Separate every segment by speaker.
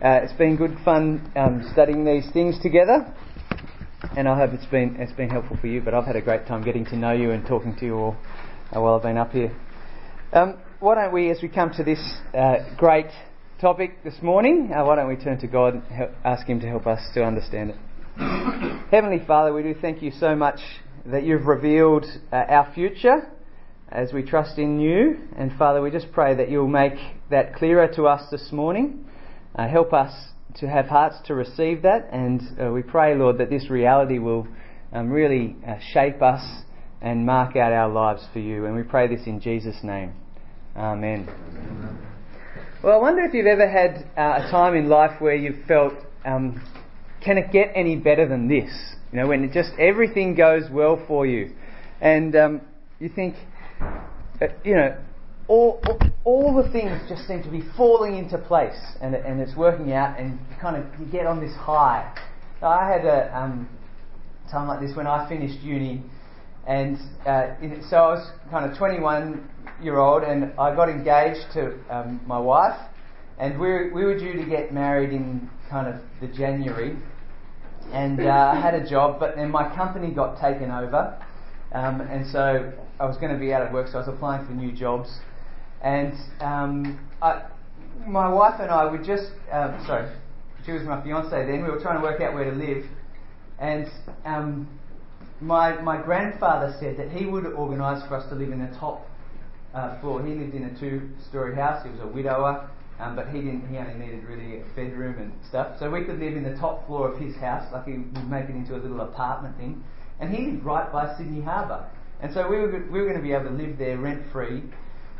Speaker 1: Uh, it's been good fun um, studying these things together, and I hope it's been it's been helpful for you. But I've had a great time getting to know you and talking to you all uh, while I've been up here. Um, why don't we, as we come to this uh, great topic this morning, uh, why don't we turn to God and help, ask Him to help us to understand it? Heavenly Father, we do thank you so much that you've revealed uh, our future as we trust in you. And Father, we just pray that you'll make that clearer to us this morning. Uh, help us to have hearts to receive that, and uh, we pray, Lord, that this reality will um, really uh, shape us and mark out our lives for you. And we pray this in Jesus' name. Amen. Well, I wonder if you've ever had uh, a time in life where you've felt, um, can it get any better than this? You know, when just everything goes well for you, and um, you think, uh, you know, all, all the things just seem to be falling into place and, and it's working out and you kind of you get on this high. I had a um, time like this when I finished uni and uh, so I was kind of 21 year old and I got engaged to um, my wife and we were, we were due to get married in kind of the January and uh, I had a job but then my company got taken over um, and so I was going to be out of work so I was applying for new jobs and um, I, my wife and I were just, um, sorry, she was my fiance then, we were trying to work out where to live. And um, my, my grandfather said that he would organise for us to live in the top uh, floor. He lived in a two story house, he was a widower. Um, but he didn't. He only needed really a bedroom and stuff. So we could live in the top floor of his house, like he would make it into a little apartment thing. And he lived right by Sydney Harbour, and so we were we were going to be able to live there rent free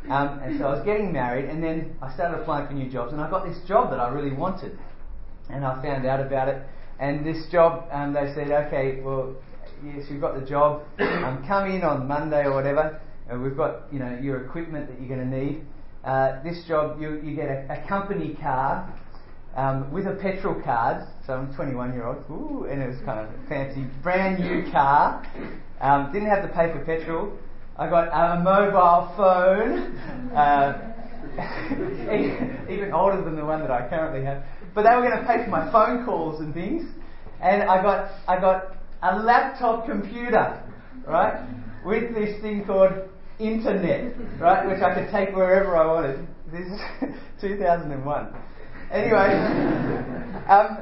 Speaker 1: um, and so I was getting married, and then I started applying for new jobs, and I got this job that I really wanted. And I found out about it, and this job, um, they said, okay, well, yes, you've got the job. Um, come in on Monday or whatever. And we've got, you know, your equipment that you're going to need. Uh, this job, you, you get a, a company car um, with a petrol card. So I'm 21 year old, ooh, and it was kind of a fancy, brand new car. Um, didn't have to pay for petrol. I got a mobile phone, uh, even older than the one that I currently have. But they were going to pay for my phone calls and things, and I got I got a laptop computer, right, with this thing called internet, right, which I could take wherever I wanted. This is 2001. Anyway, um,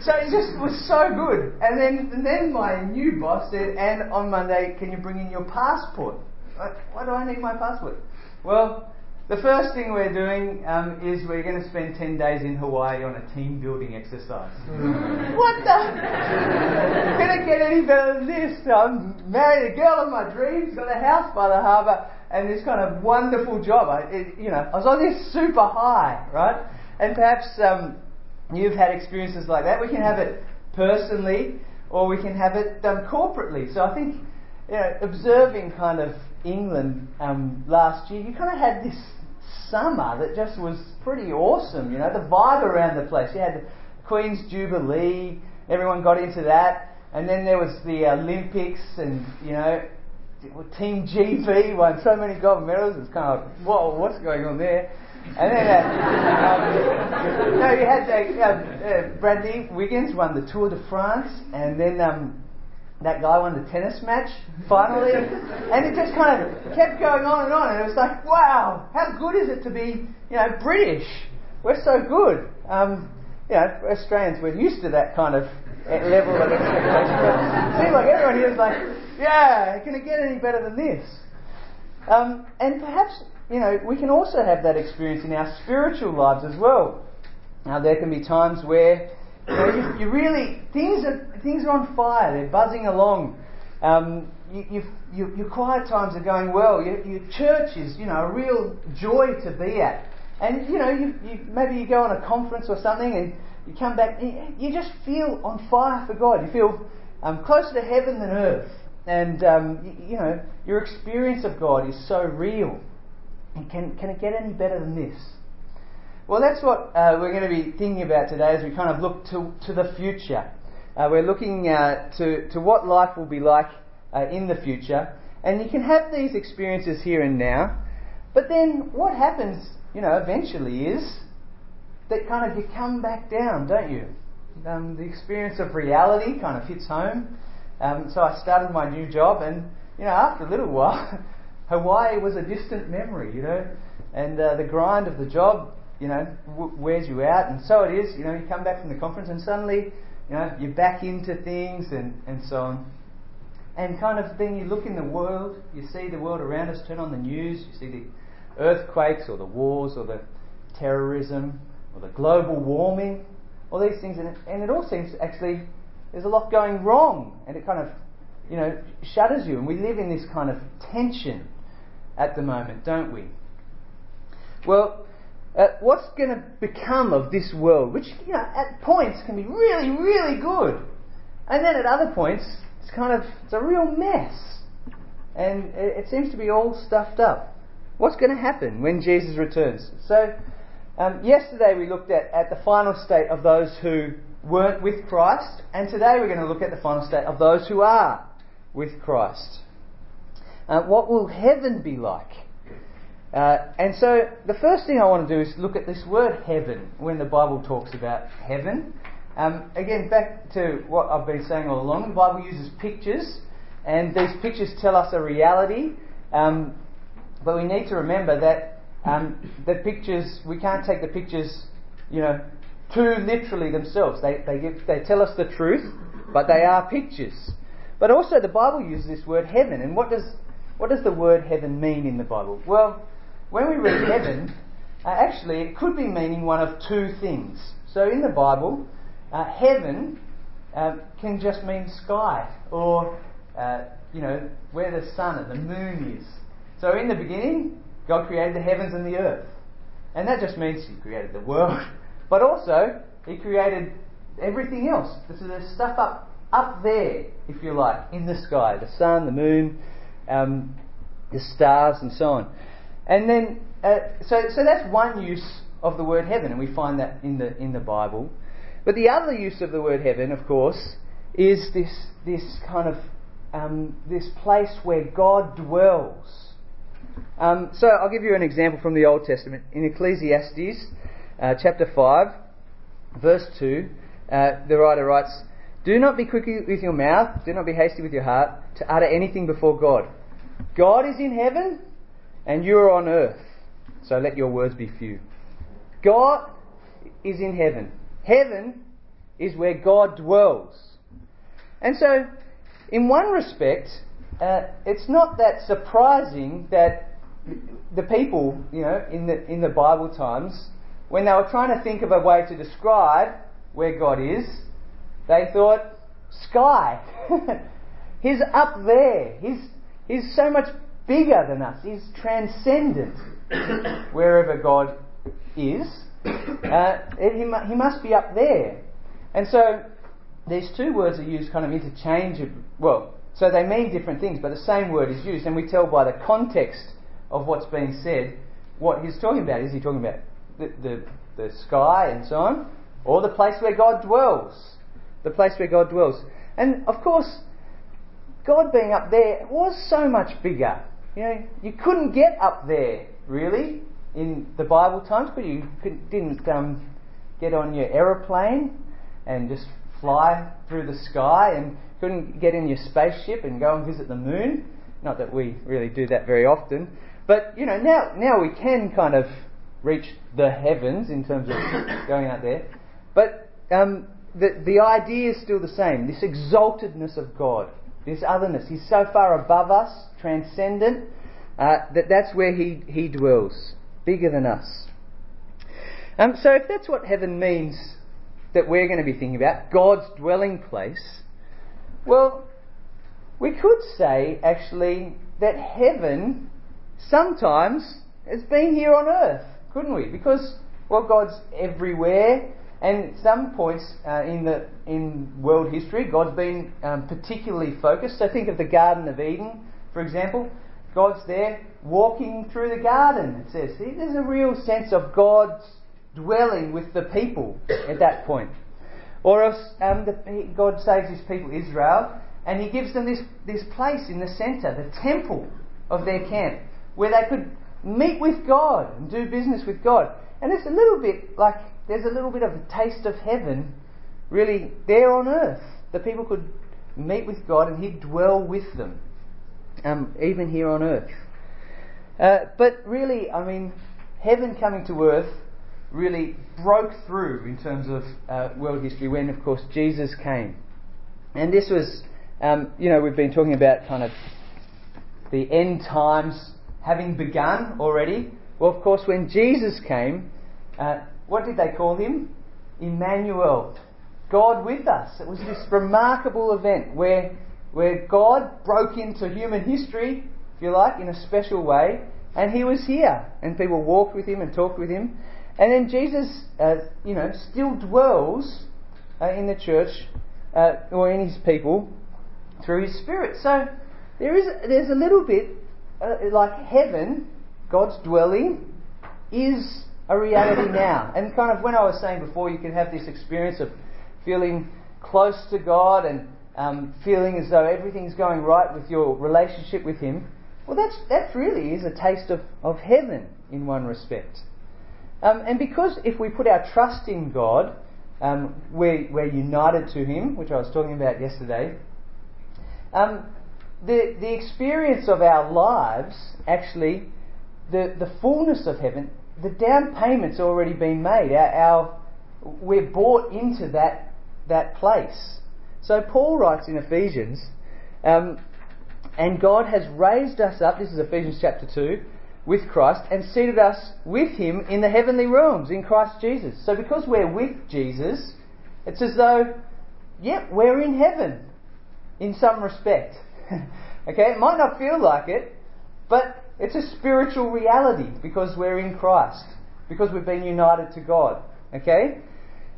Speaker 1: so it just was so good. And then, and then my new boss said, and on Monday, can you bring in your passport? Like, why do I need my passport? Well, the first thing we're doing um, is we're going to spend 10 days in Hawaii on a team building exercise. what the? Can it get any better than this? I'm married a girl of my dreams, got a house by the harbour, and this kind of wonderful job. I, it, you know, I was on this super high, right? And perhaps um, you've had experiences like that. We can have it personally, or we can have it done corporately. So I think, you know, observing kind of England um, last year, you kind of had this summer that just was pretty awesome. You know, the vibe around the place. You had the Queen's Jubilee, everyone got into that, and then there was the Olympics, and you know, Team GB won so many gold medals. It's kind of whoa, what's going on there? And then, uh, um, no, you had uh, uh, Bradley Wiggins won the Tour de France, and then um, that guy won the tennis match finally, and it just kind of kept going on and on, and it was like, wow, how good is it to be, you know, British? We're so good. Um, you know, Australians, we're used to that kind of level of expectation. But it seems like everyone here is like, yeah, can it get any better than this? Um, and perhaps you know, we can also have that experience in our spiritual lives as well. Now, there can be times where you, know, you, you really things are things are on fire. They're buzzing along. Um, you, you, your quiet times are going well. Your, your, church is, you know, a real joy to be at. And you know, you, you, maybe you go on a conference or something, and you come back. You, you just feel on fire for God. You feel um, closer to heaven than earth, and um, you, you know, your experience of God is so real. And can, can it get any better than this? Well, that's what uh, we're going to be thinking about today as we kind of look to, to the future. Uh, we're looking uh, to, to what life will be like uh, in the future. And you can have these experiences here and now. But then what happens, you know, eventually is that kind of you come back down, don't you? Um, the experience of reality kind of hits home. Um, so I started my new job, and you know, after a little while, Hawaii was a distant memory, you know, and uh, the grind of the job, you know, w- wears you out, and so it is. You know, you come back from the conference, and suddenly, you know, you're back into things, and and so on. And kind of then you look in the world, you see the world around us, turn on the news, you see the earthquakes or the wars or the terrorism or the global warming, all these things, and it, and it all seems actually there's a lot going wrong, and it kind of you know shatters you, and we live in this kind of tension at the moment, don't we? Well, uh, what's going to become of this world, which you know at points can be really, really good, and then at other points it's kind of it's a real mess, and it, it seems to be all stuffed up. What's going to happen when Jesus returns? So, um, yesterday we looked at, at the final state of those who weren't with Christ, and today we're going to look at the final state of those who are with Christ. Uh, what will heaven be like? Uh, and so the first thing I want to do is look at this word heaven when the Bible talks about heaven. Um, again, back to what I've been saying all along, the Bible uses pictures, and these pictures tell us a reality. Um, but we need to remember that um, the pictures, we can't take the pictures, you know, too literally themselves. They, they, give, they tell us the truth, but they are pictures. But also the Bible uses this word heaven. And what does, what does the word heaven mean in the Bible? Well, when we read heaven, uh, actually it could be meaning one of two things. So in the Bible, uh, heaven um, can just mean sky or, uh, you know, where the sun and the moon is. So in the beginning, God created the heavens and the earth. And that just means He created the world. But also, He created everything else. So there's stuff up, up there, if you like, in the sky the sun, the moon, um, the stars, and so on. And then, uh, so, so that's one use of the word heaven, and we find that in the, in the Bible. But the other use of the word heaven, of course, is this, this kind of um, this place where God dwells. Um, so I'll give you an example from the Old Testament. In Ecclesiastes uh, chapter 5, verse 2, uh, the writer writes, Do not be quick with your mouth, do not be hasty with your heart to utter anything before God. God is in heaven, and you are on earth, so let your words be few. God is in heaven. Heaven is where God dwells. And so, in one respect, uh, it's not that surprising that the people, you know, in the in the Bible times, when they were trying to think of a way to describe where God is, they thought sky. he's up there. He's he's so much bigger than us. He's transcendent. Wherever God is, uh, he, he must be up there. And so these two words are used kind of interchangeably. Well, so they mean different things, but the same word is used, and we tell by the context of what's being said what he's talking about. Is he talking about the, the, the sky and so on, or the place where God dwells? The place where God dwells. And of course, God being up there was so much bigger. You know, you couldn't get up there really in the Bible times, but you didn't um, get on your aeroplane and just fly through the sky and couldn't get in your spaceship and go and visit the moon. Not that we really do that very often. But, you know, now, now we can kind of reach the heavens in terms of going out there. But um, the, the idea is still the same this exaltedness of God, this otherness. He's so far above us, transcendent, uh, that that's where he, he dwells, bigger than us. Um, so if that's what heaven means that we're going to be thinking about, God's dwelling place, well, we could say actually that heaven sometimes has been here on earth, couldn't we? Because, well, God's everywhere, and some points uh, in the in world history, God's been um, particularly focused. So think of the Garden of Eden, for example. God's there walking through the garden. It says See, there's a real sense of God's dwelling with the people at that point. Or else um, the, God saves his people Israel and he gives them this, this place in the centre, the temple of their camp, where they could meet with God and do business with God. And it's a little bit like there's a little bit of a taste of heaven really there on earth. The people could meet with God and He'd dwell with them, um, even here on earth. Uh, but really, I mean, heaven coming to earth really broke through in terms of uh, world history when, of course, Jesus came. And this was, um, you know, we've been talking about kind of the end times having begun already. Well, of course, when Jesus came, uh, what did they call him? Emmanuel, God with us. It was this remarkable event where, where God broke into human history, if you like, in a special way, and he was here, and people walked with him and talked with him. And then Jesus, uh, you know, still dwells uh, in the church uh, or in his people through his Spirit. So there is there's a little bit uh, like heaven, God's dwelling, is a reality now. And kind of when I was saying before, you can have this experience of feeling close to God and um, feeling as though everything's going right with your relationship with Him. Well, that's that really is a taste of, of heaven in one respect. Um, and because if we put our trust in God, um, we're, we're united to Him, which I was talking about yesterday. Um, the, the experience of our lives, actually, the, the fullness of heaven, the down payment's already been made. Our, our, we're bought into that, that place. So Paul writes in Ephesians, um, and God has raised us up, this is Ephesians chapter 2, with Christ and seated us with him in the heavenly realms in Christ Jesus. So because we're with Jesus, it's as though, yeah, we're in heaven in some respect. okay, it might not feel like it, but it's a spiritual reality because we're in Christ, because we've been united to God. Okay?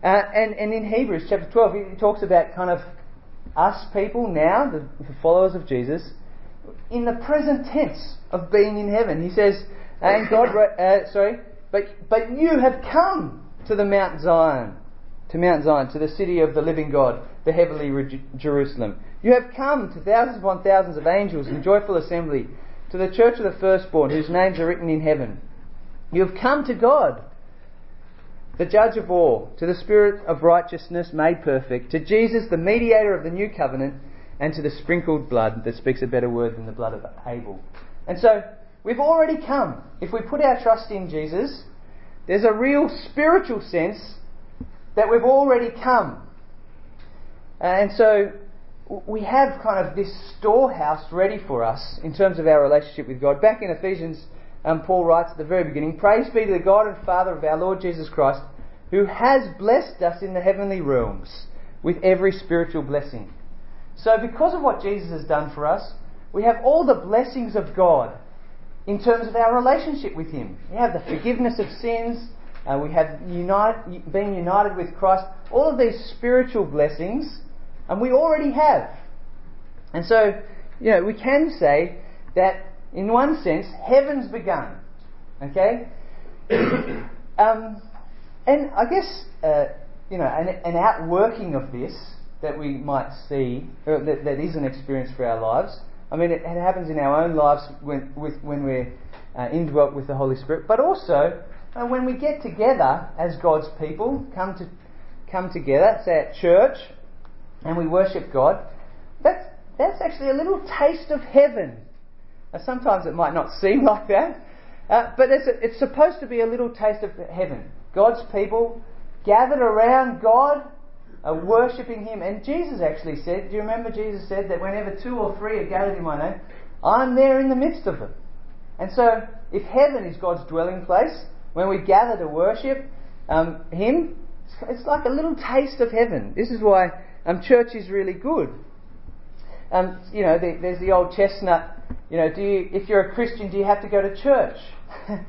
Speaker 1: Uh, and, and in Hebrews chapter 12, he talks about kind of us people now, the, followers of Jesus, in the present tense of being in heaven. He says, and God, uh, sorry, but, but you have come to the Mount Zion, to Mount Zion, to the city of the living God, the heavenly Re- Jerusalem. You have come to thousands upon thousands of angels in joyful assembly, to the church of the firstborn, whose names are written in heaven. You have come to God, the judge of all, to the Spirit of righteousness made perfect, to Jesus, the mediator of the new covenant and to the sprinkled blood that speaks a better word than the blood of Abel. And so, we've already come. If we put our trust in Jesus, there's a real spiritual sense that we've already come. And so, we have kind of this storehouse ready for us in terms of our relationship with God. Back in Ephesians, um, Paul writes at the very beginning Praise be to the God and Father of our Lord Jesus Christ, who has blessed us in the heavenly realms with every spiritual blessing. So, because of what Jesus has done for us, we have all the blessings of God in terms of our relationship with Him. We have the forgiveness of sins, uh, we have unite, being united with Christ, all of these spiritual blessings, and we already have. And so, you know, we can say that in one sense, heaven's begun. Okay? um, and I guess, uh, you know, an, an outworking of this that we might see, that, that is an experience for our lives. I mean, it, it happens in our own lives when, with, when we're uh, indwelt with the Holy Spirit, but also uh, when we get together as God's people, come to come together, say at church, and we worship God. That's that's actually a little taste of heaven. Now, sometimes it might not seem like that, uh, but it's, it's supposed to be a little taste of heaven. God's people gathered around God are worshipping Him. And Jesus actually said, do you remember Jesus said that whenever two or three are gathered in my name, I'm there in the midst of them. And so, if heaven is God's dwelling place, when we gather to worship um, Him, it's like a little taste of heaven. This is why um, church is really good. Um, you know, the, there's the old chestnut. You know, do you, if you're a Christian, do you have to go to church?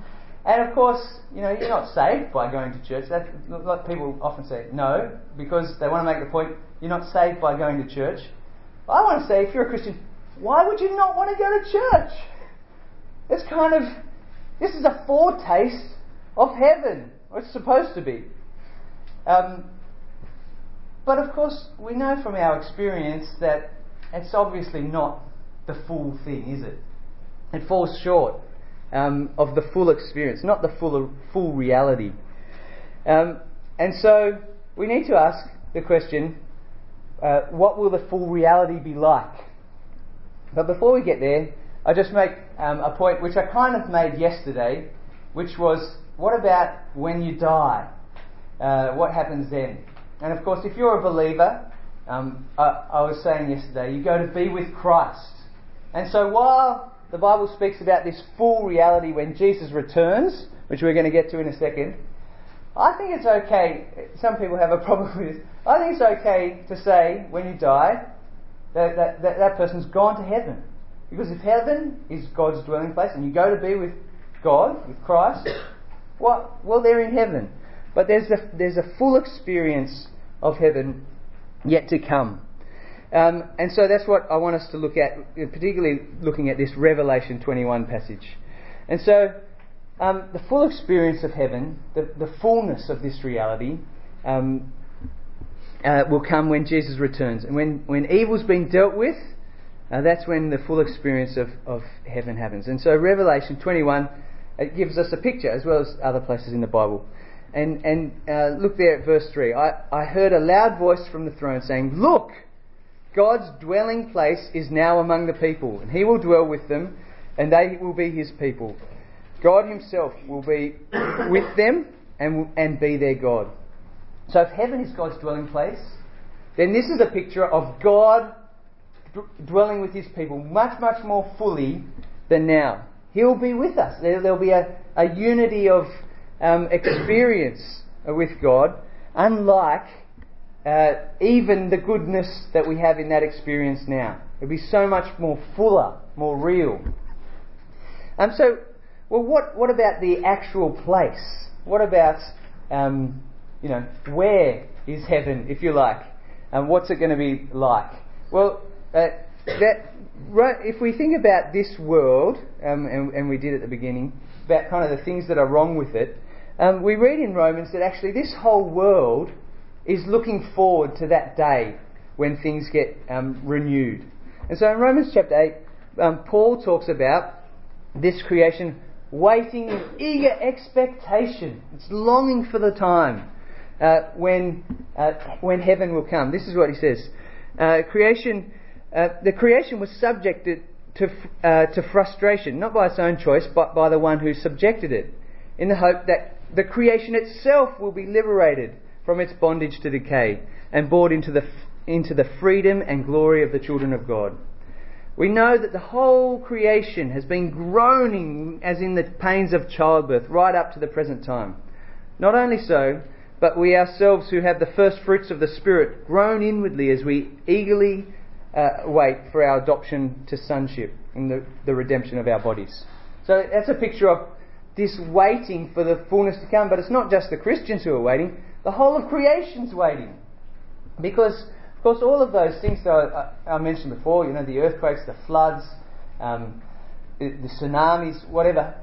Speaker 1: And of course, you know, you're not saved by going to church. That, like people often say no, because they want to make the point you're not saved by going to church. I want to say, if you're a Christian, why would you not want to go to church? It's kind of, this is a foretaste of heaven, or it's supposed to be. Um, but of course, we know from our experience that it's obviously not the full thing, is it? It falls short. um, of the full experience, not the full, full reality. Um, and so we need to ask the question uh, what will the full reality be like? But before we get there, I just make um, a point which I kind of made yesterday, which was what about when you die? Uh, what happens then? And of course, if you're a believer, um, I, I was saying yesterday, you go to be with Christ. And so while the Bible speaks about this full reality when Jesus returns, which we're going to get to in a second, I think it's okay. Some people have a problem with this. I think it's okay to say when you die that that, that, that person's gone to heaven. Because if heaven is God's dwelling place and you go to be with God, with Christ, well, well they're in heaven. But there's a, there's a full experience of heaven yet to come. Um, and so that's what I want us to look at, particularly looking at this Revelation 21 passage. And so um, the full experience of heaven, the, the fullness of this reality, um, uh, will come when Jesus returns. And when, when evil's been dealt with, uh, that's when the full experience of, of heaven happens. And so Revelation 21 it gives us a picture as well as other places in the Bible. And, and uh, look there at verse 3. I, I heard a loud voice from the throne saying, Look, God's dwelling place is now among the people, and he will dwell with them, and they will be his people. God himself will be with them and, and be their God. So if heaven is God's dwelling place, then this is a picture of God d- dwelling with his people much, much more fully than now. He'll be with us. There, will be a, a unity of um, experience with God, unlike uh, even the goodness that we have in that experience now. It'd be so much more fuller, more real. Um, so, well, what, what about the actual place? What about um, you know, where is heaven, if you like? And what's it going to be like? Well, uh, that right, if we think about this world, um, and, and, we did at the beginning, about kind of the things that are wrong with it, um, we read in Romans that actually this whole world is looking forward to that day when things get um, renewed. And so in Romans chapter 8, um, Paul talks about this creation waiting in eager expectation. It's longing for the time uh, when, uh, when heaven will come. This is what he says. Uh, creation, uh, the creation was subjected to, uh, to frustration, not by its own choice, but by the one who subjected it, in the hope that the creation itself will be liberated from its bondage to decay and brought into the, into the freedom and glory of the children of God. We know that the whole creation has been groaning as in the pains of childbirth right up to the present time. Not only so, but we ourselves who have the first fruits of the Spirit groan inwardly as we eagerly uh, wait for our adoption to sonship and the, the redemption of our bodies. So that's a picture of this waiting for the fullness to come, but it's not just the Christians who are waiting, the whole of creation's waiting. Because, of course, all of those things that I, mentioned before, you know, the earthquakes, the floods, um, the, the tsunamis, whatever,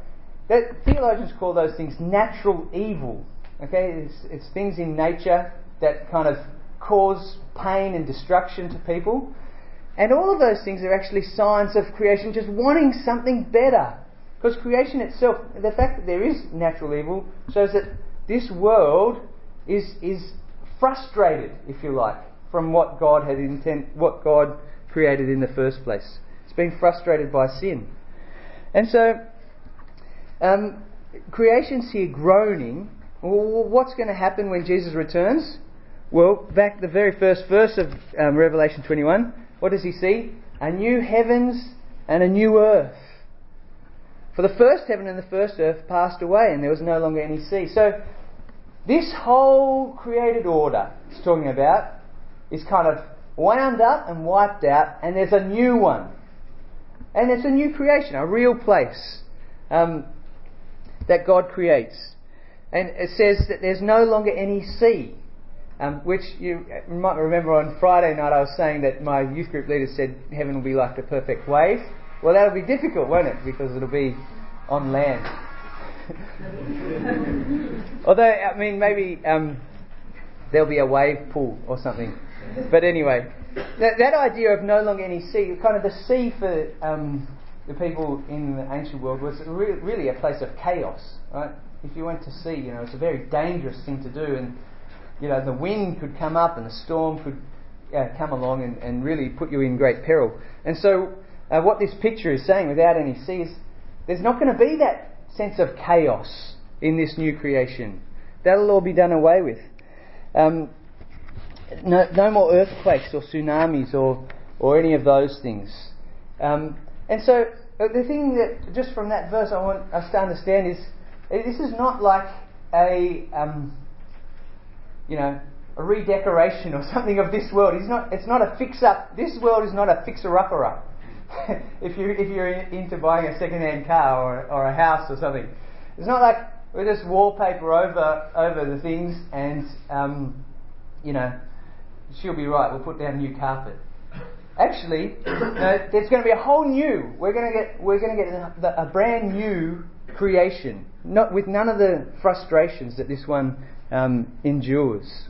Speaker 1: that, theologians call those things natural evil. Okay, it's, it's things in nature that kind of cause pain and destruction to people. And all of those things are actually signs of creation just wanting something better. Because creation itself, the fact that there is natural evil, shows that this world is, is frustrated, if you like, from what God had intent, what God created in the first place. It's been frustrated by sin. And so, um, creation's here groaning well, what's going to happen when Jesus returns? Well, back the very first verse of um, Revelation 21, what does he see? A new heavens and a new earth. For the first heaven and the first earth passed away, and there was no longer any sea. So, this whole created order it's talking about is kind of wound up and wiped out, and there's a new one. And it's a new creation, a real place um, that God creates. And it says that there's no longer any sea. Um, which you might remember on Friday night I was saying that my youth group leader said heaven will be like the perfect wave. Well, that'll be difficult, won't it? Because it'll be on land. Although, I mean, maybe um, there'll be a wave pool or something. But anyway, that, that, idea of no longer any sea, kind of the sea for um, the people in the ancient world was re- really a place of chaos, right? If you went to sea, you know, it's a very dangerous thing to do, and you know, the wind could come up and the storm could uh, come along and, and really put you in great peril. And so, uh, what this picture is saying, without any sea, is there's not going to be that sense of chaos in this new creation. That'll all be done away with. Um, no, no more earthquakes or tsunamis or, or any of those things. Um, and so, uh, the thing that, just from that verse, I want us to understand is uh, this is not like a, um, you know, a redecoration or something of this world. It's not, it's not a fix up. This world is not a fixer upper up. if, you, if you're into buying a second hand car or, or a house or something, it's not like we just wallpaper over, over the things and, um, you know, she'll be right, we'll put down new carpet. Actually, there's going to be a whole new. We're going to get we're going to get a, a brand new creation, not with none of the frustrations that this one um, endures.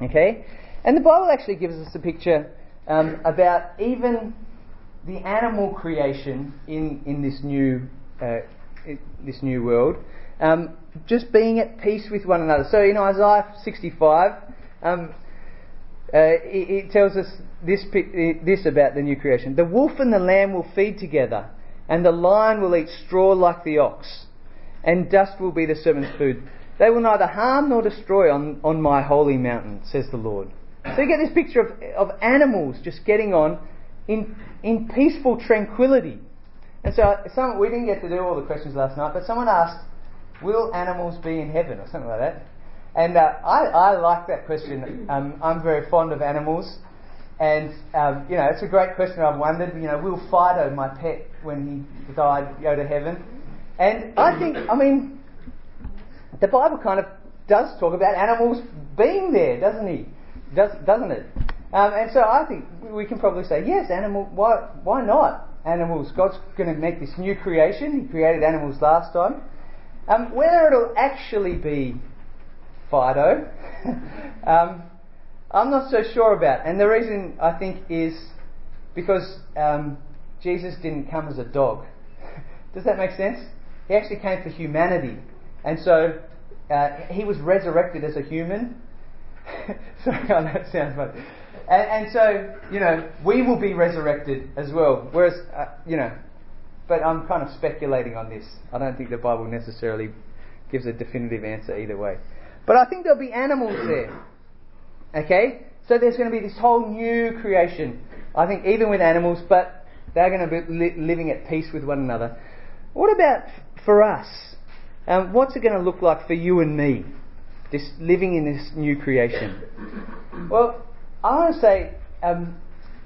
Speaker 1: Okay, and the Bible actually gives us a picture um, about even the animal creation in in this new uh, this new world, um, just being at peace with one another. So in Isaiah 65. Um, uh, it, it, tells us this, this about the new creation. The wolf and the lamb will feed together, and the lion will eat straw like the ox, and dust will be the serpent's food. They will neither harm nor destroy on, on my holy mountain, says the Lord. So you get this picture of, of animals just getting on in, in peaceful tranquility. And so some, we didn't get to do all the questions last night, but someone asked, Will animals be in heaven? or something like that. And uh, I, I like that question. Um, I'm very fond of animals. And, um, you know, it's a great question I've wondered. You know, will Fido, my pet, when he died, go to heaven? And I think, I mean, the Bible kind of does talk about animals being there, doesn't he? Does, doesn't it? Um, and so I think we can probably say, yes, animal, why, why not? Animals, God's going to make this new creation. He created animals last time. Um, whether it'll actually be Fido. um, I'm not so sure about. And the reason I think is because um, Jesus didn't come as a dog. Does that make sense? He actually came for humanity. And so uh, he was resurrected as a human. Sorry, that sounds funny. And, and, so, you know, we will be resurrected as well. Whereas, uh, you know, but I'm kind of speculating on this. I don't think the Bible necessarily gives a definitive answer either way. But I think there'll be animals there. Okay? So there's going to be this whole new creation. I think even with animals, but they're going to be li- living at peace with one another. What about for us? Um, what's it going to look like for you and me? This living in this new creation. Well, I want to say um,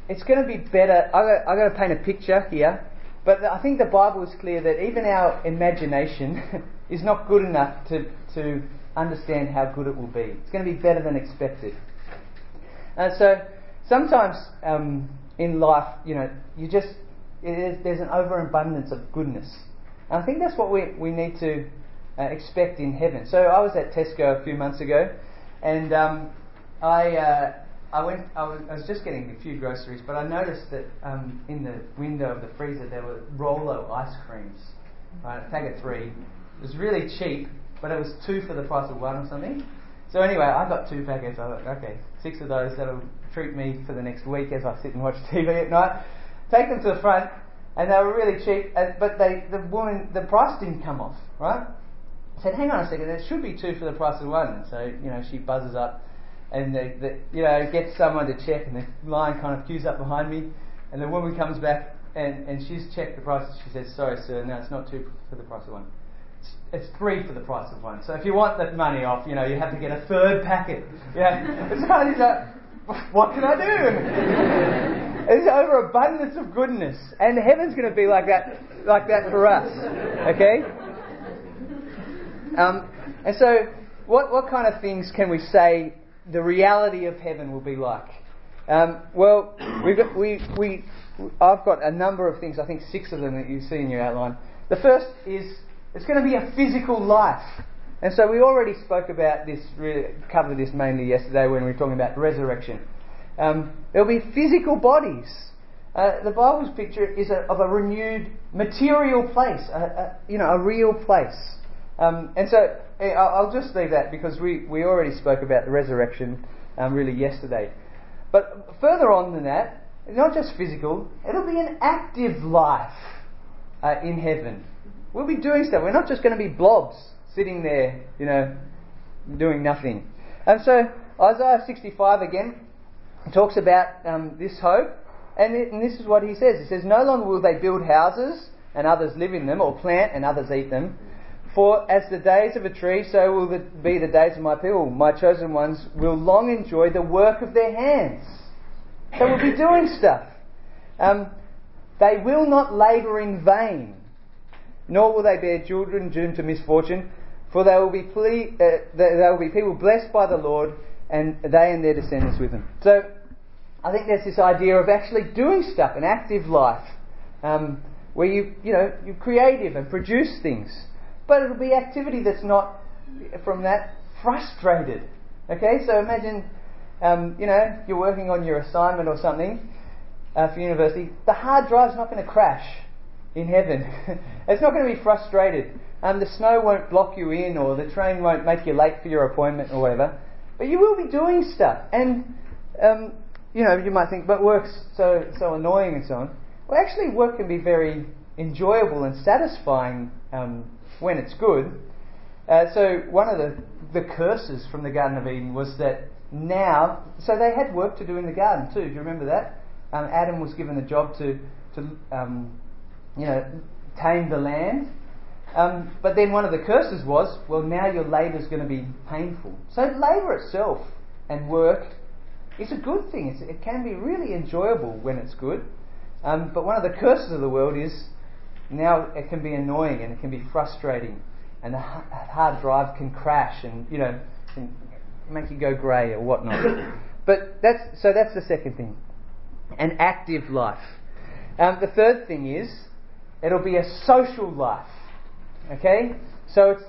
Speaker 1: it's going to be better. I've got to paint a picture here, but I think the Bible is clear that even our imagination is not good enough to, to understand how good it will be. It's going to be better than expected. And so sometimes um, in life, you know, you just there's an overabundance of goodness, and I think that's what we we need to uh, expect in heaven. So I was at Tesco a few months ago, and um, I. Uh, I went. I was, I was, just getting a few groceries, but I noticed that um, in the window of the freezer there were Rolo ice creams, right? A of three. It was really cheap, but it was two for the price of one or something. So anyway, I got two packets. I thought, okay, six of those that'll treat me for the next week as I sit and watch TV at night. Take them to the front, and they were really cheap. But they, the woman, the price didn't come off, right? I said, hang on a second, there should be two for the price of one. So you know, she buzzes up, and the, the, you know gets someone to check, and the line kind of queues up behind me, and the woman comes back, and, and she's checked the price. She says, sorry, sir, no, it's not two for the price of one it's three for the price of one. So if you want that money off, you know, you have to get a third packet. Yeah, it's kind of like, what can I do? It's overabundance of goodness, and heaven's going to be like that, like that for us. Okay. Um, and so, what what kind of things can we say the reality of heaven will be like? Um, well, we've got, we we I've got a number of things. I think six of them that you see in your outline. The first is it's going to be a physical life. And so we already spoke about this, covered this mainly yesterday when we were talking about resurrection. Um, there'll be physical bodies. Uh, the Bible's picture is a, of a renewed material place, a, a, you know, a real place. Um, and so eh, I'll just leave that because we, we already spoke about the resurrection um, really yesterday. But further on than that, not just physical, it'll be an active life uh, in heaven. We'll be doing stuff. We're not just going to be blobs sitting there, you know, doing nothing. And so Isaiah 65 again talks about um, this hope, and, it, and this is what he says. He says, No longer will they build houses and others live in them, or plant and others eat them. For as the days of a tree, so will be the days of my people. My chosen ones will long enjoy the work of their hands. They will be doing stuff. Um, they will not labour in vain, nor will they bear children doomed to misfortune, for they will be, ple- uh, they will be people blessed by the Lord, and they and their descendants with them. So, I think there's this idea of actually doing stuff, an active life, um, where you, you know, you're creative and produce things. But it'll be activity that's not, from that, frustrated. Okay, so imagine, um, you know, you're working on your assignment or something uh, for university. The hard drive's not going to crash in heaven. it's not going to be frustrated. Um, the snow won't block you in, or the train won't make you late for your appointment, or whatever. But you will be doing stuff, and um, you know you might think, but work's so so annoying and so on. Well, actually, work can be very enjoyable and satisfying um, when it's good. Uh, so one of the, the curses from the Garden of Eden was that now, so they had work to do in the garden too. Do you remember that? Um, Adam was given the job to, to um, you know, tame the land. Um, but then one of the curses was, well, now your labour is going to be painful. So labour itself and work is a good thing. It's, it can be really enjoyable when it's good. Um, but one of the curses of the world is now it can be annoying and it can be frustrating, and the hard drive can crash and you know can make you go grey or whatnot. but that's so that's the second thing, an active life. Um, the third thing is it'll be a social life. Okay, so it's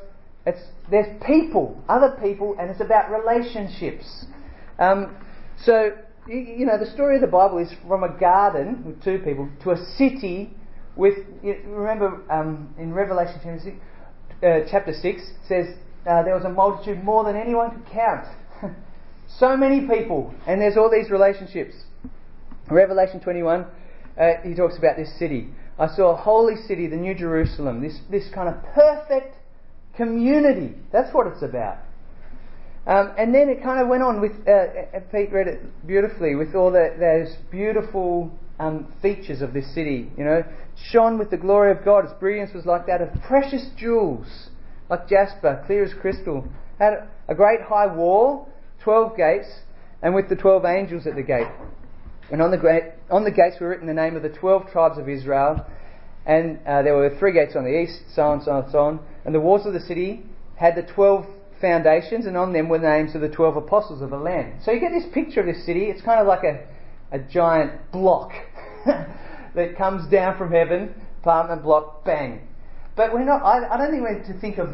Speaker 1: it's there's people, other people, and it's about relationships. Um, so you know the story of the Bible is from a garden with two people to a city with remember um, in Revelation chapter six, uh, says uh, there was a multitude more than anyone could count. so many people, and there's all these relationships. Revelation 21, uh, he talks about this city. I saw a holy city, the New Jerusalem, this, this kind of perfect community. That's what it's about. Um, and then it kind of went on with, uh, Pete read it beautifully, with all the, those beautiful um, features of this city. You know, shone with the glory of God. Its brilliance was like that of precious jewels, like jasper, clear as crystal. It Had a great high wall, twelve gates, and with the twelve angels at the gate. And on the, great, on the gates were written the name of the twelve tribes of Israel. And uh, there were three gates on the east, so on, so on, so on. And the walls of the city had the twelve foundations, and on them were the names of the twelve apostles of the Lamb. So you get this picture of this city. It's kind of like a a giant block that comes down from heaven, apartment block, bang. But we're not. I, I don't think we're to think of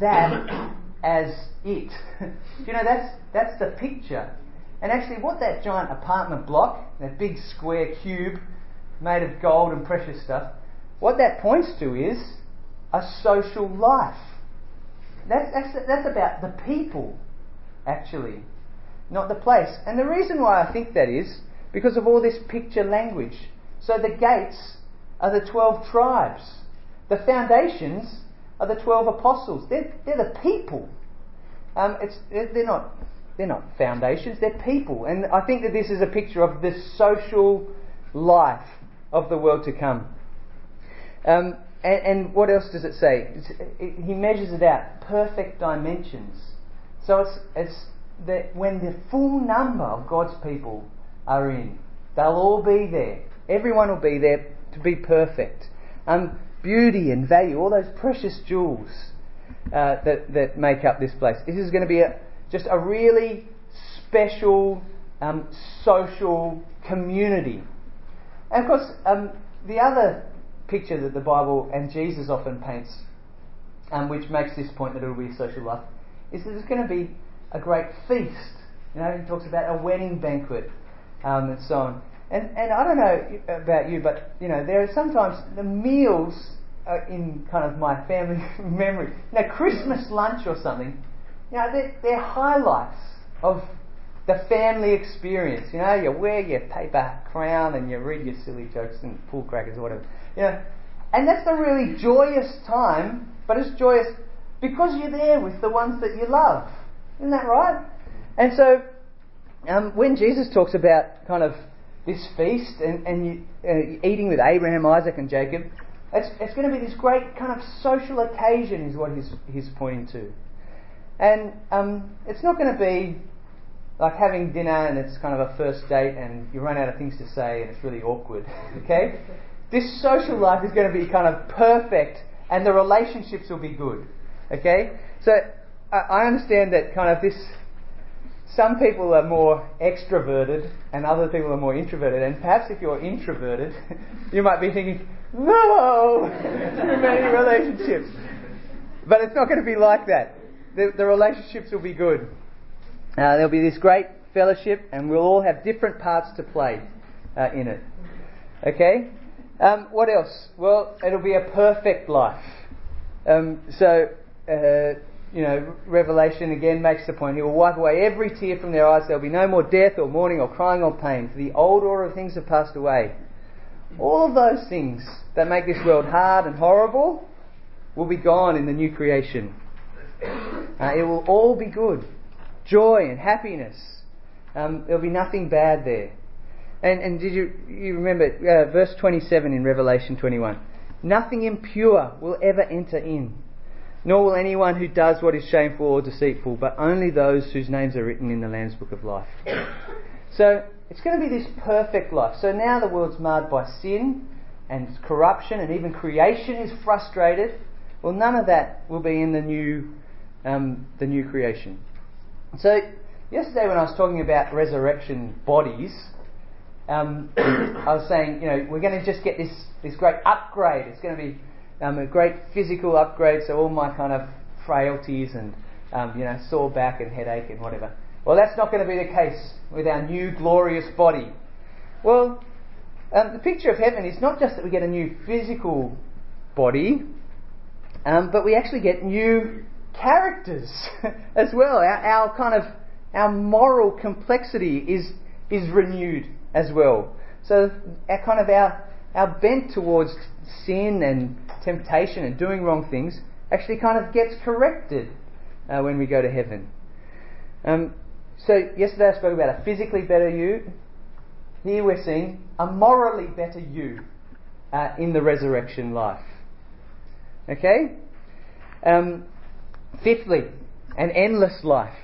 Speaker 1: that as it. you know, that's that's the picture. And actually, what that giant apartment block, that big square cube made of gold and precious stuff, what that points to is a social life. That's, that's, that's about the people, actually, not the place. And the reason why I think that is because of all this picture language. So the gates are the 12 tribes, the foundations are the 12 apostles. They're, they're the people. Um, it's, they're, not, they're not foundations, they're people. And I think that this is a picture of the social life of the world to come. Um, and, and, what else does it say? It, he measures it out, perfect dimensions. So it's, it's that when the full number of God's people are in. They'll all be there. Everyone will be there to be perfect. Um, beauty and value, all those precious jewels uh, that, that make up this place. This is going to be a, just a really special um, social community. And of course, um, the other picture that the Bible and Jesus often paints, um, which makes this point that it will be a social life, is that it's going to be a great feast. You know, he talks about a wedding banquet um, and so on. And, and I don't know about you, but you know, there are sometimes the meals uh, in kind of my family memory. Now Christmas lunch or something. You know, they're, they're highlights of the family experience. You know, you wear your paper crown and you read your silly jokes and pull crackers or whatever. You know, and that's a really joyous time, but it's joyous because you're there with the ones that you love. Isn't that right? And so, um, when Jesus talks about kind of this feast and, and you, uh, eating with Abraham, Isaac, and Jacob, it's, it's going to be this great kind of social occasion, is what he's, he's pointing to. And um, it's not going to be like having dinner and it's kind of a first date and you run out of things to say and it's really awkward. Okay? This social life is going to be kind of perfect and the relationships will be good. Okay? So I understand that kind of this. Some people are more extroverted and other people are more introverted. And perhaps if you're introverted, you might be thinking, no, too many relationships. But it's not going to be like that. The, the relationships will be good. Uh, there'll be this great fellowship, and we'll all have different parts to play uh, in it. Okay? Um, what else? Well, it'll be a perfect life. Um, so, uh, you know, Revelation again makes the point. He will wipe away every tear from their eyes. There'll be no more death or mourning or crying or pain, for the old order of things have passed away. All of those things that make this world hard and horrible will be gone in the new creation. Uh, it will all be good joy and happiness. Um, there'll be nothing bad there. And, and did you, you remember uh, verse 27 in Revelation 21? Nothing impure will ever enter in, nor will anyone who does what is shameful or deceitful, but only those whose names are written in the Lamb's Book of Life. So it's going to be this perfect life. So now the world's marred by sin and corruption, and even creation is frustrated. Well, none of that will be in the new, um, the new creation. So, yesterday when I was talking about resurrection bodies, um, I was saying, you know, we're going to just get this, this great upgrade. It's going to be um, a great physical upgrade, so all my kind of frailties and, um, you know, sore back and headache and whatever. Well, that's not going to be the case with our new glorious body. Well, um, the picture of heaven is not just that we get a new physical body, um, but we actually get new characters as well. Our, our, kind of our moral complexity is is renewed as well. So our kind of our our bent towards sin and temptation and doing wrong things actually kind of gets corrected uh, when we go to heaven. Um, so yesterday I spoke about a physically better you. Here we're seeing a morally better you uh, in the resurrection life. Okay. Um, Fifthly, an endless life.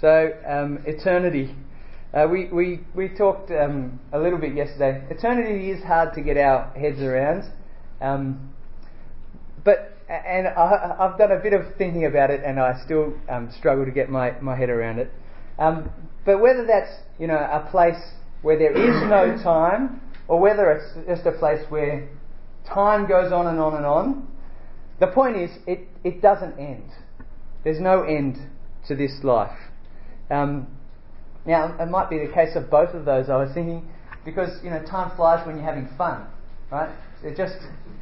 Speaker 1: So, um, eternity. Uh, we, we, we talked um, a little bit yesterday. Eternity is hard to get our heads around. Um, but, and I, have done a bit of thinking about it and I still um, struggle to get my, my head around it. Um, but whether that's, you know, a place where there is no time or whether it's just a place where time goes on and on and on, the point is it, it doesn't end. There's no end to this life. Um, now, it might be the case of both of those. I was thinking, because you know, time flies when you're having fun, right? It just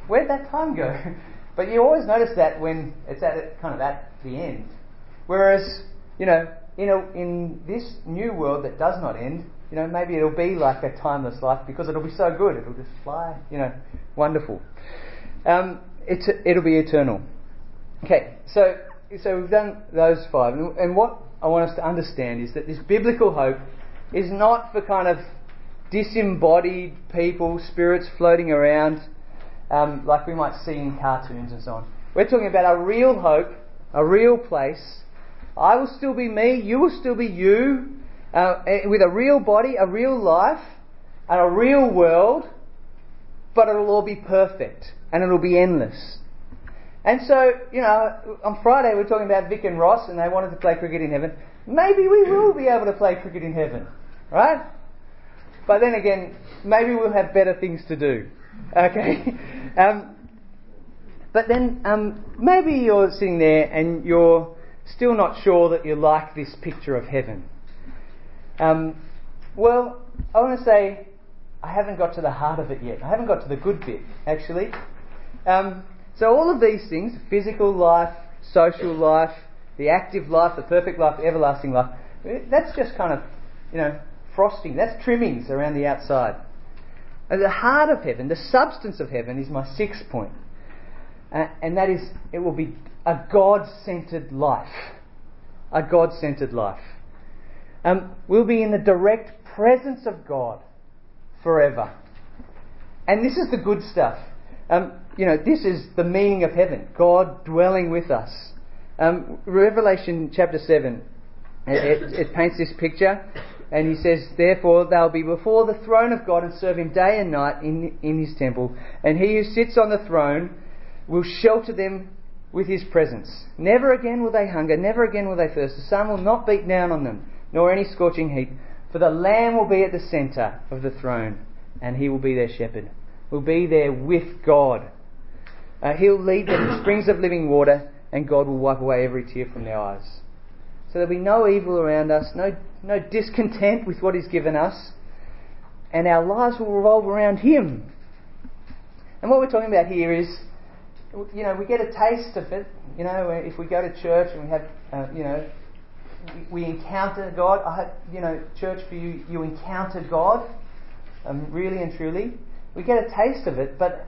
Speaker 1: where'd that time go? but you always notice that when it's at kind of at the end. Whereas, you know, in a, in this new world that does not end, you know, maybe it'll be like a timeless life because it'll be so good. It'll just fly, you know, wonderful. Um, it's, it'll be eternal. Okay, so so we've done those five. And what I want us to understand is that this biblical hope is not for kind of disembodied people, spirits floating around, um, like we might see in cartoons and so on. We're talking about a real hope, a real place. I will still be me, you will still be you, uh, eh, with a real body, a real life, and a real world, but it'll all be perfect and it'll be endless. And so, you know, on Friday we are talking about Vic and Ross and they wanted to play cricket in heaven. Maybe we will be able to play cricket in heaven, right? But then again, maybe we'll have better things to do. Okay? Um, but then um, maybe you're sitting there and you're still not sure that you like this picture of heaven. Um, well, I want to say I haven't got to the heart of it yet. I haven't got to the good bit, actually. Um, so, all of these things physical life, social life, the active life, the perfect life, the everlasting life that's just kind of, you know, frosting. That's trimmings around the outside. The heart of heaven, the substance of heaven, is my sixth point. Uh, and that is, it will be a God centered life. A God centered life. Um, we'll be in the direct presence of God forever. And this is the good stuff. Um, you know, this is the meaning of heaven God dwelling with us. Um, Revelation chapter 7, it, it, it paints this picture. And he says, Therefore, they'll be before the throne of God and serve him day and night in, in his temple. And he who sits on the throne will shelter them with his presence. Never again will they hunger, never again will they thirst. The sun will not beat down on them, nor any scorching heat. For the Lamb will be at the centre of the throne, and he will be their shepherd. Will be there with God. Uh, he'll lead them to springs of living water, and God will wipe away every tear from their eyes. So there'll be no evil around us, no, no discontent with what He's given us, and our lives will revolve around Him. And what we're talking about here is, you know, we get a taste of it. You know, if we go to church and we have, uh, you know, we, encounter God. I hope, you know, church for you, you encounter God, um, really and truly. We get a taste of it, but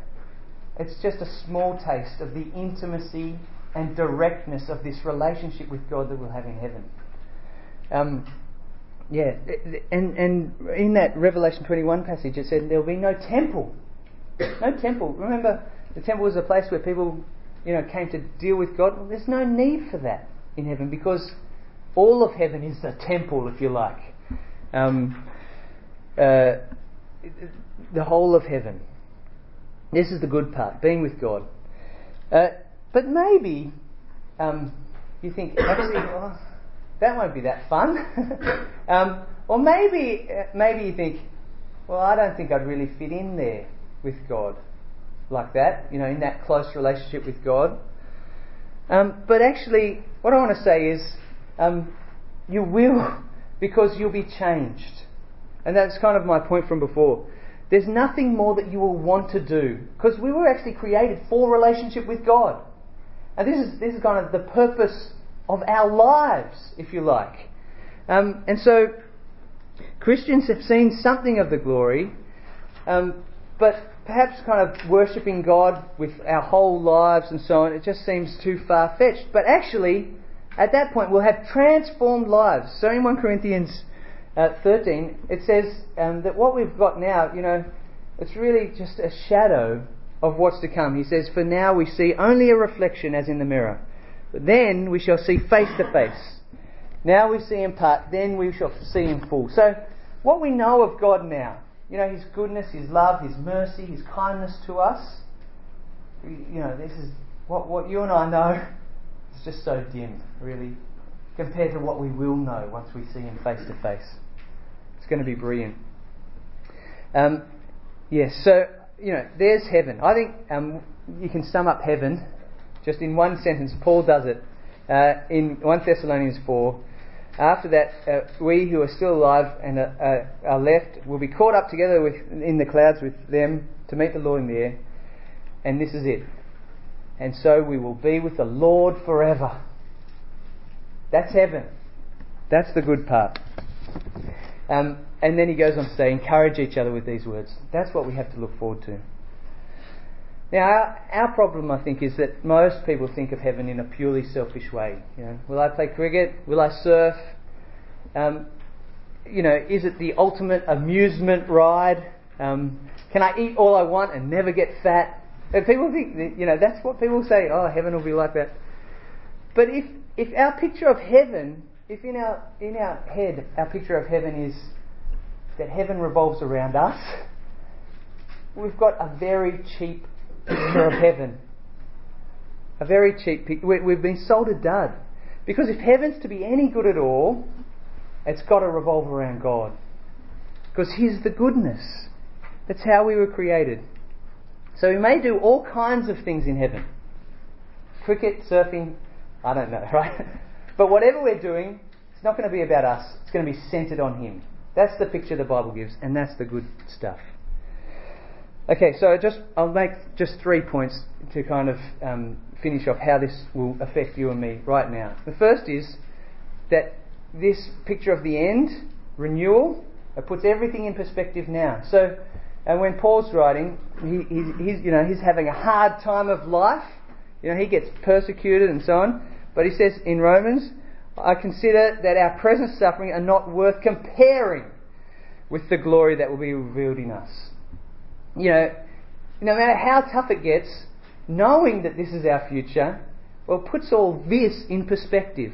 Speaker 1: it's just a small taste of the intimacy and directness of this relationship with God that we'll have in heaven. Um, yeah, and, and in that Revelation 21 passage, it said there'll be no temple. No temple. Remember, the temple was a place where people, you know, came to deal with God. Well, there's no need for that in heaven because all of heaven is a temple, if you like. Um, uh, the whole of heaven. This is the good part, being with God. Uh, but maybe um, you think, actually, well, that won't be that fun. um, or maybe, uh, maybe you think, well, I don't think I'd really fit in there with God like that, you know, in that close relationship with God. Um, but actually, what I want to say is, um, you will, because you'll be changed. And that's kind of my point from before. There's nothing more that you will want to do, because we were actually created for relationship with God. And this is, this is kind of the purpose of our lives, if you like. Um, and so Christians have seen something of the glory, um, but perhaps kind of worshipping God with our whole lives and so on, it just seems too far fetched. But actually, at that point, we'll have transformed lives. So in 1 Corinthians uh, 13, it says um, that what we've got now, you know, it's really just a shadow of what's to come. He says, For now we see only a reflection as in the mirror. But then we shall see face to face. Now we see in part, then we shall see in full. So, what we know of God now, you know, His goodness, His love, His mercy, His kindness to us, you know, this is what, what you and I know, it's just so dim, really, compared to what we will know once we see Him face to face. It's going to be brilliant. Um, yes, so you know, there's heaven. I think um, you can sum up heaven just in one sentence. Paul does it uh, in 1 Thessalonians 4. After that, uh, we who are still alive and are, uh, are, left will be caught up together with, in the clouds with them to meet the Lord in the air. And this is it. And so we will be with the Lord forever. That's heaven. That's the good part. Um, and then he goes on to say, encourage each other with these words. That's what we have to look forward to. Now, our, our, problem, I think, is that most people think of heaven in a purely selfish way. You know, will I play cricket? Will I surf? Um, you know, is it the ultimate amusement ride? Um, can I eat all I want and never get fat? And people think, you know, that's what people say. Oh, heaven will be like that. But if if our picture of heaven, if in our in our head our picture of heaven is that heaven revolves around us, we've got a very cheap picture of heaven. A very cheap picture. We've been sold a dud. Because if heaven's to be any good at all, it's got to revolve around God. Because He's the goodness. That's how we were created. So we may do all kinds of things in heaven. Cricket, surfing, I don't know, right? But whatever we're doing, it's not going to be about us. It's going to be centered on Him. That's the picture the Bible gives, and that's the good stuff. Okay, so just I'll make just three points to kind of um, finish off how this will affect you and me right now. The first is that this picture of the end, renewal, it puts everything in perspective now. So, and when Paul's writing, he, he's, you know, he's having a hard time of life. You know, he gets persecuted and so on. But he says in Romans, I consider that our present suffering are not worth comparing with the glory that will be revealed in us. You know, no matter how tough it gets, knowing that this is our future, well, puts all this in perspective.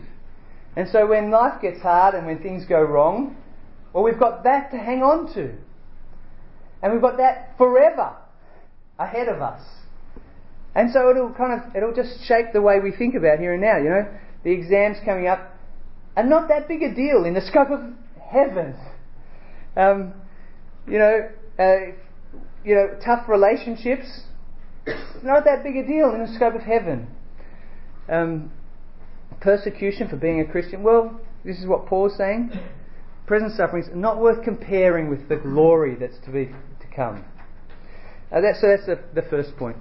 Speaker 1: And so when life gets hard and when things go wrong, well, we've got that to hang on to. And we've got that forever ahead of us. And so it'll kind of, it'll just shape the way we think about here and now, you know. The exams coming up are not that big a deal in the scope of heaven. Um, you know, uh, you know, tough relationships, not that big a deal in the scope of heaven. Um, persecution for being a Christian, well, this is what Paul's saying. Present sufferings are not worth comparing with the glory that's to be to come. Uh, that, so that's the, the first point.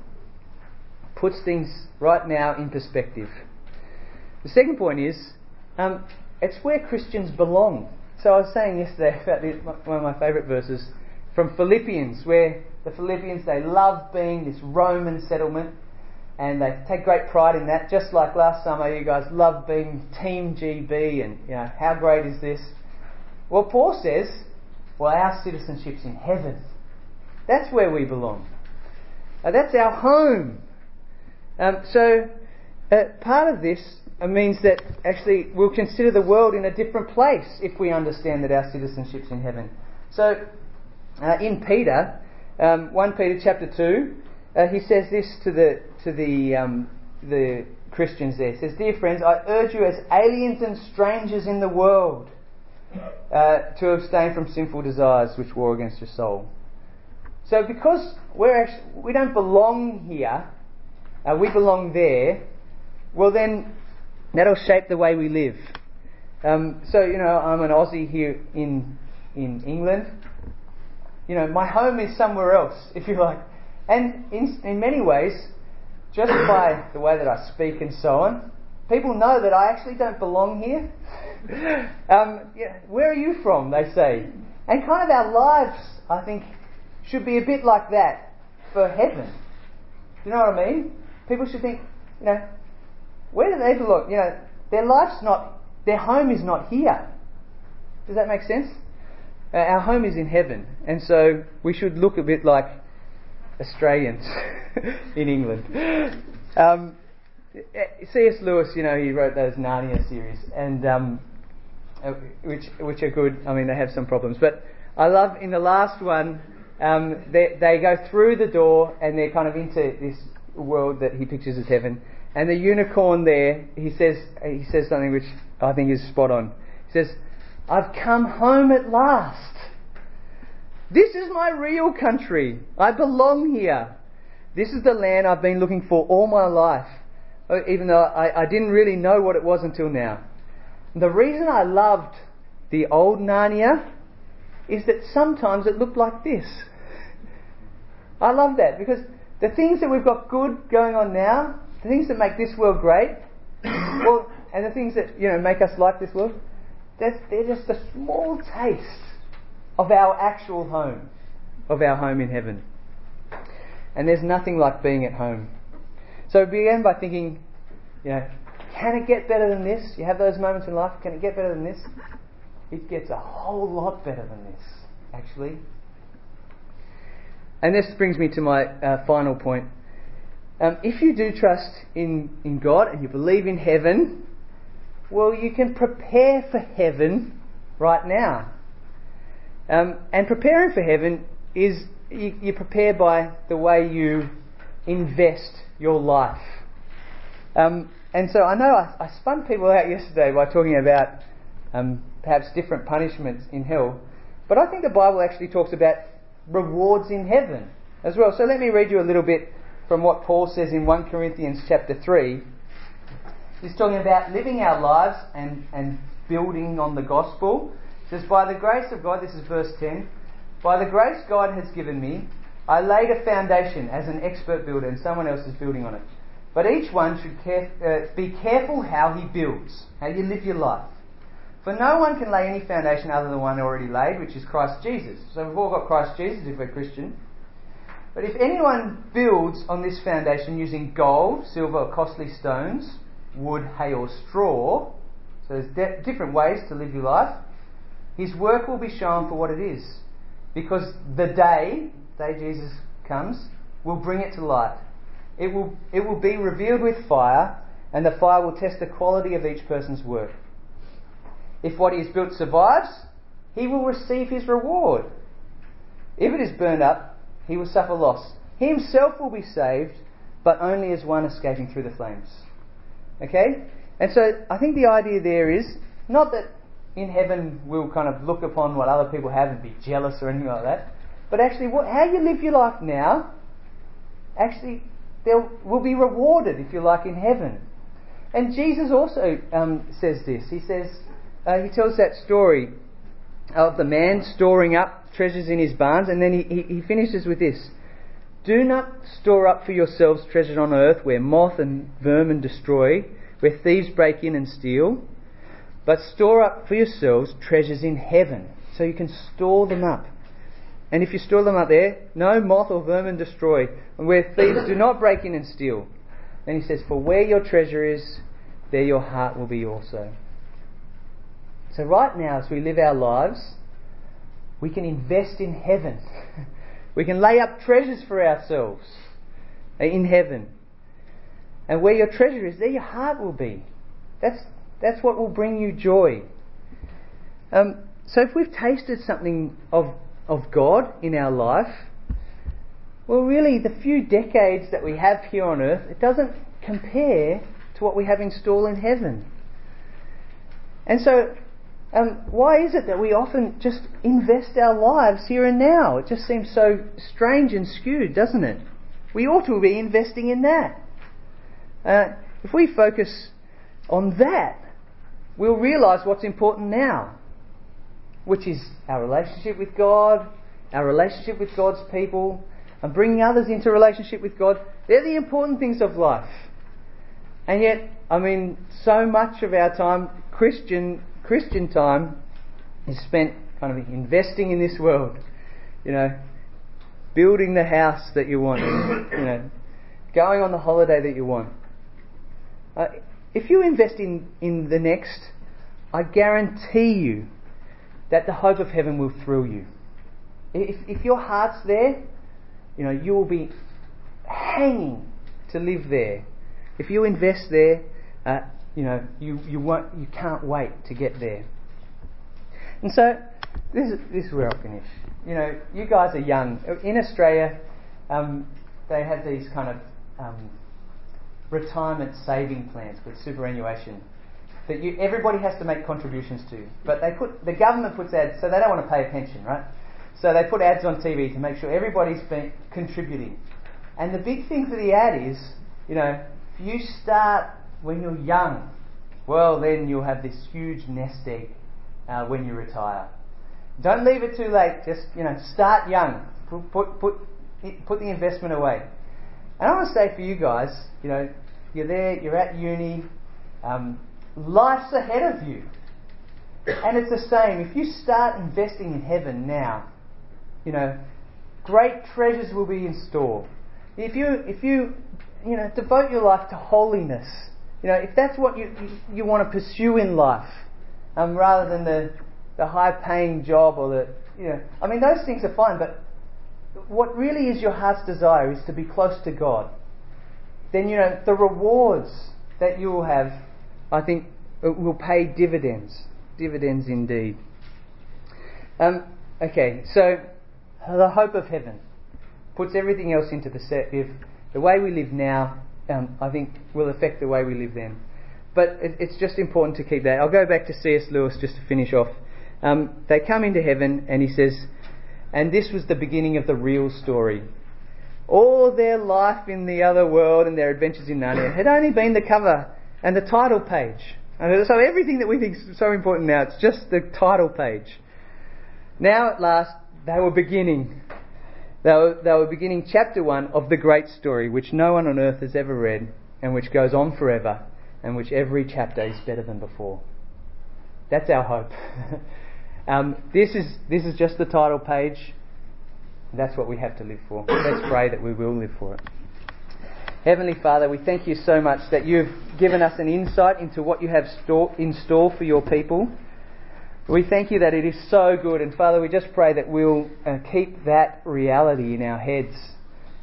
Speaker 1: Puts things right now in perspective. The second point is um, it's where Christians belong. So I was saying yesterday about the, one of my favourite verses from Philippians, where the Philippians they love being this Roman settlement, and they take great pride in that. Just like last summer, you guys love being Team GB, and you know how great is this? Well, Paul says, well, our citizenship's in heaven. That's where we belong. Uh, that's our home. Um, so uh, part of this uh, means that actually we'll consider the world in a different place if we understand that our citizenship's in heaven. So, uh, in Peter, um, 1 Peter chapter 2, uh, he says this to the, to the, um, the Christians there. He says, Dear friends, I urge you as aliens and strangers in the world uh, to abstain from sinful desires which war against your soul. So, because we're actually, we don't belong here, uh, we belong there, well, then That'll shape the way we live. Um, so, you know, I'm an Aussie here in, in England. You know, my home is somewhere else, if you like. And in, in many ways, just by the way that I speak and so on, people know that I actually don't belong here. um, yeah, where are you from? They say. And kind of our lives, I think, should be a bit like that for heaven. Do you know what I mean? People should think, you know, where do they look? You know, their life's not, their home is not here. Does that make sense? Uh, our home is in heaven, and so we should look a bit like Australians in England. Um, C.S. Lewis, you know, he wrote those Narnia series, and um, uh, which which are good. I mean, they have some problems, but I love in the last one. Um, they, they go through the door and they're kind of into this world that he pictures as heaven. And the unicorn there, he says, he says something which I think is spot on. He says, I've come home at last. This is my real country. I belong here. This is the land I've been looking for all my life, uh, even though I, I didn't really know what it was until now. The reason I loved the old Narnia is that sometimes it looked like this. I love that because the things that we've got good going on now, the things that make this world great, well, and the things that you know make us like this world, they're, they're just a small taste of our actual home, of our home in heaven. And there's nothing like being at home. So begin by thinking, you know, can it get better than this? You have those moments in life, can it get better than this? It gets a whole lot better than this, actually. And this brings me to my uh, final point. Um, if you do trust in, in God and you believe in heaven, well, you can prepare for heaven right now. Um, and preparing for heaven is you, you, prepare by the way you invest your life. Um, and so I know I, I, spun people out yesterday by talking about um, perhaps different punishments in hell, but I think the Bible actually talks about rewards in heaven as well. So let me read you a little bit from what Paul says in 1 Corinthians chapter 3. He's talking about living our lives and, and building on the gospel. He says, By the grace of God, this is verse 10, by the grace God has given me, I laid a foundation as an expert builder, and someone else is building on it. But each one should care, uh, be careful how he builds, how you live your life. For no one can lay any foundation other than one already laid, which is Christ Jesus. So we've all got Christ Jesus if we're Christian. But if anyone builds on this foundation using gold, silver, or costly stones, wood, hay, or straw, so there's de- different ways to live your life, his work will be shown for what it is. Because the day, day Jesus comes, will bring it to light. It will, it will be revealed with fire, and the fire will test the quality of each person's work. If what he has built survives, he will receive his reward. If it is burned up, he will suffer loss. He himself will be saved, but only as one escaping through the flames. Okay? And so I think the idea there is not that in heaven we'll kind of look upon what other people have and be jealous or anything like that, but actually what, how you live your life now, actually there will be rewarded, if you like, in heaven. And Jesus also um, says this. He says, uh, he tells that story of the man storing up treasures in his barns, and then he, he, he finishes with this Do not store up for yourselves treasures on earth where moth and vermin destroy, where thieves break in and steal, but store up for yourselves treasures in heaven, so you can store them up. And if you store them up there, no moth or vermin destroy, and where thieves do not break in and steal. Then he says, For where your treasure is, there your heart will be also. So, right now, as we live our lives, we can invest in heaven. we can lay up treasures for ourselves in heaven. And where your treasure is, there your heart will be. That's, that's what will bring you joy. Um, so, if we've tasted something of, of God in our life, well, really, the few decades that we have here on earth, it doesn't compare to what we have in store in heaven. And so, um, why is it that we often just invest our lives here and now? It just seems so strange and skewed, doesn't it? We ought to be investing in that. Uh, if we focus on that, we'll realise what's important now, which is our relationship with God, our relationship with God's people, and bringing others into relationship with God. They're the important things of life. And yet, I mean, so much of our time, Christian Christian time is spent kind of investing in this world, you know, building the house that you want, you know, going on the holiday that you want. Uh, if you invest in, in the next, I guarantee you that the hope of heaven will thrill you. If, if your heart's there, you know, you will be hanging to live there. If you invest there, uh, you know, you, you, won't, you can't wait to get there. And so, this is, this is where I'll finish. You know, you guys are young. In Australia, um, they have these kind of um, retirement saving plans with superannuation that you, everybody has to make contributions to. But they put the government puts ads, so they don't want to pay a pension, right? So they put ads on TV to make sure everybody's been contributing. And the big thing for the ad is, you know, if you start when you're young, well, then you'll have this huge nest egg uh, when you retire. Don't leave it too late. Just you know, start young. Put put put, put the investment away. And I want to say for you guys, you know, you're there, you're at uni, um, life's ahead of you. And it's the same. If you start investing in heaven now, you know, great treasures will be in store. If you if you you know devote your life to holiness, you know, if that's what you, you, want to pursue in life, um, rather than the, the high paying job or the, you know, I mean, those things are fine, but what really is your heart's desire is to be close to God. Then, you know, the rewards that you will have, I think, will pay dividends. Dividends indeed. Um, okay, so the hope of heaven puts everything else into perspective. The way we live now um, I think will affect the way we live then. But it, it's just important to keep that. I'll go back to C.S. Lewis just to finish off. Um, they come into heaven, and he says, and this was the beginning of the real story. All their life in the other world and their adventures in Narnia had only been the cover and the title page. And so everything that we think is so important now, it's just the title page. Now at last, they were beginning. They were, they were beginning chapter 1 of the great story which no one on earth has ever read and which goes on forever and which every chapter is better than before. That's our hope. um, this, is, this is just the title page. That's what we have to live for. Let's pray that we will live for it. Heavenly Father, we thank you so much that you've given us an insight into what you have store, in store for your people. We thank you that it is so good, and Father, we just pray that we'll uh, keep that reality in our heads,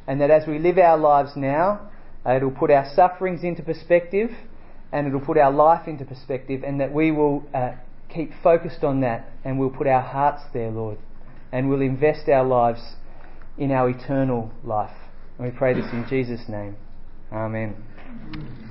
Speaker 1: and that as we live our lives now, uh, it'll put our sufferings into perspective, and it'll put our life into perspective, and that we will uh, keep focused on that, and we'll put our hearts there, Lord, and we'll invest our lives in our eternal life. And we pray this in Jesus' name. Amen.